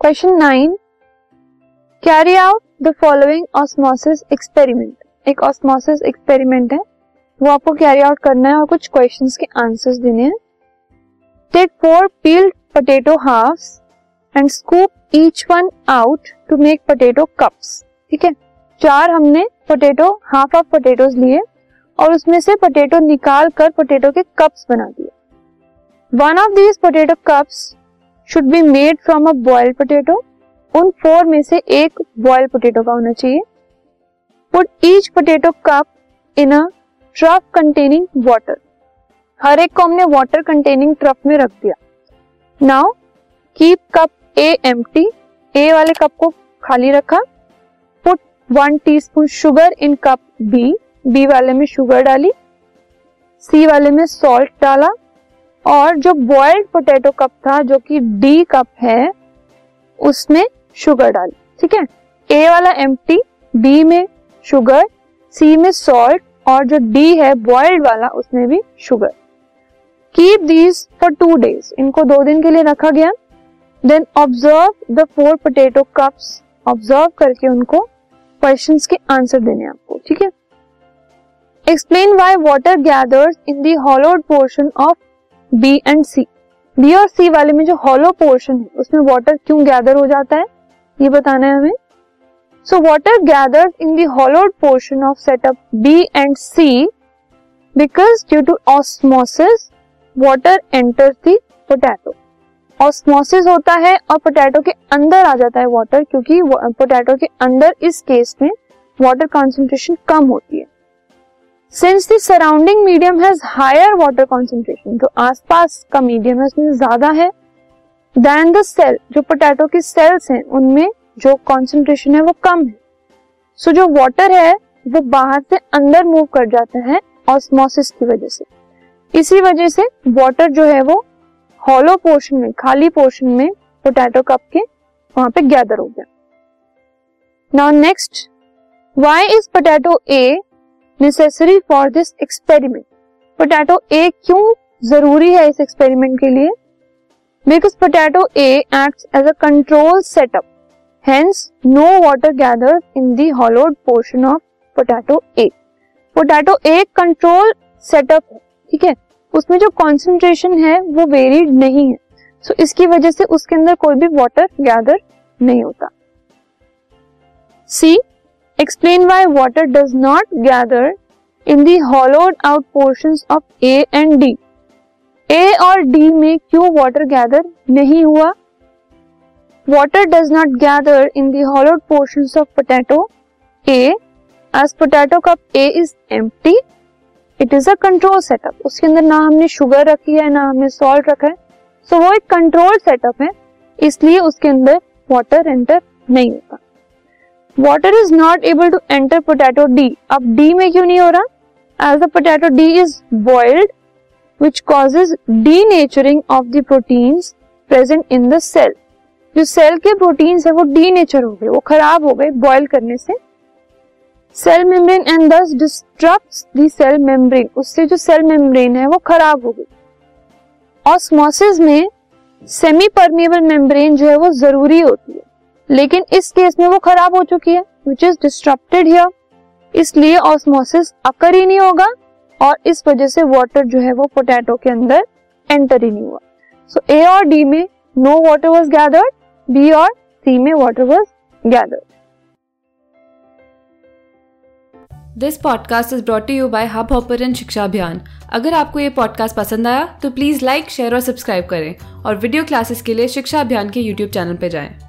Question nine carry out the following osmosis experiment एक osmosis experiment है। वो आपको कैरी आउट करना है और कुछ क्वेश्चंस के आंसर्स देने हैं। Take four peeled potato halves and scoop each one out to make potato cups ठीक है? चार हमने पोटैटो हाफ़ ऑफ़ पोटैटोज लिए और उसमें से पोटैटो निकाल कर पोटैटो के कप्स बना दिए। One of these potato cups should be made from a boiled potato उन फोर में से एक बॉइल्ड पोटेटो का होना चाहिए। Put each potato cup in a trough containing water हर एक को हमने वाटर कंटेनिंग ट्रफ में रख दिया। Now keep cup A empty A वाले कप को खाली रखा। Put one teaspoon sugar in cup B B वाले में शुगर डाली। सी वाले में सॉल्ट डाला। और जो बॉइल्ड पोटैटो कप था, जो कि डी कप है, उसमें शुगर डाली, ठीक है? ए वाला एम बी में शुगर सी में सॉल्ट और जो डी है बॉइल्ड वाला, उसमें भी sugar keep these for two days इनको दो दिन के लिए रखा गया। Then observe the four potato cups observe करके उनको क्वेश्चंस के आंसर देने आपको, ठीक है? Explain why water gathers in the hollowed portion of B and C B और सी वाले में जो हॉलो पोर्शन है, उसमें वाटर क्यों गैदर हो जाता है? ये बताना है हमें। So water gather in the portion of setup B and C because due to osmosis water enter the potato osmosis होता है और पोटैटो के अंदर आ जाता है वाटर क्योंकि पोटैटो के अंदर इस केस में वाटर कॉन्सेंट्रेशन कम होती है। Since the surrounding medium has higher water concentration जो आसपास का मीडियम है, उसमें ज़्यादा है देन द सेल जो पोटैटो की सेल्स हैं, उनमें जो कॉन्सेंट्रेशन है, वो कम है। सो जो वाटर है, वो बाहर से अंदर मूव कर जाता है ऑस्मोसिस की वजह से। इसी वजह से वाटर जो है, वो हॉलो पोर्शन में, खाली पोर्शन में पोटैटो कप के वहाँ पे गैदर हो गया। Now next why is potato A necessary for this experiment potato A क्यों ज़रूरी है इस एक्सपेरिमेंट के लिए? Because potato A act as a control setup hence no water gather in the hollowed portion of potato A potato एक control setup है ठीक है? उसमें जो कॉन्सेंट्रेशन है वो वेरीड नहीं है। सो so, इसकी वजह से उसके अंदर कोई भी वाटर गैदर नहीं होता। C explain why water does not gather in the hollowed out portion of A and D A और डी में क्यों वाटर गैदर नहीं हुआ? Water does not gather in the hollowed portion of potato A as potato cup A is empty it is a control setup उसके अंदर ना हमने sugar रखी है ना हमने सॉल्ट रखा है। सो so, वो एक कंट्रोल सेटअप है इसलिए उसके अंदर वाटर एंटर नहीं होता। Water is not able to enter potato D अब डी में क्यों नहीं हो रहा? As the potato D is boiled which causes denaturing of the proteins present in the cell जो सेल के प्रोटीन्स है, वो डी नेचर हो गए, वो खराब हो गए बॉइल करने से। Cell membrane and thus disrupt the cell membrane उससे जो सेल मेम्ब्रेन है, वो खराब हो गई। ऑस्मोसिस में सेमी परमिएबल मेम्ब्रेन जो है, वो ज़रूरी होती है। लेकिन इस केस में वो खराब हो चुकी है विच इज़ डिस्ट्रप्टेड हियर इसलिए ऑस्मोसिस अकर ही नहीं होगा और इस वजह से वाटर जो है वो पोटैटो के अंदर एंटर ही नहीं हुआ। सो ए और डी में no water was gathered B और सी में water was gathered this podcast is brought you by Hubhopper Shiksha Abhiyan अगर आपको ये पॉडकास्ट पसंद आया तो प्लीज़ लाइक शेयर और सब्सक्राइब करें और वीडियो क्लासेस के लिए शिक्षा अभियान के यूट्यूब चैनल पर जाएँ।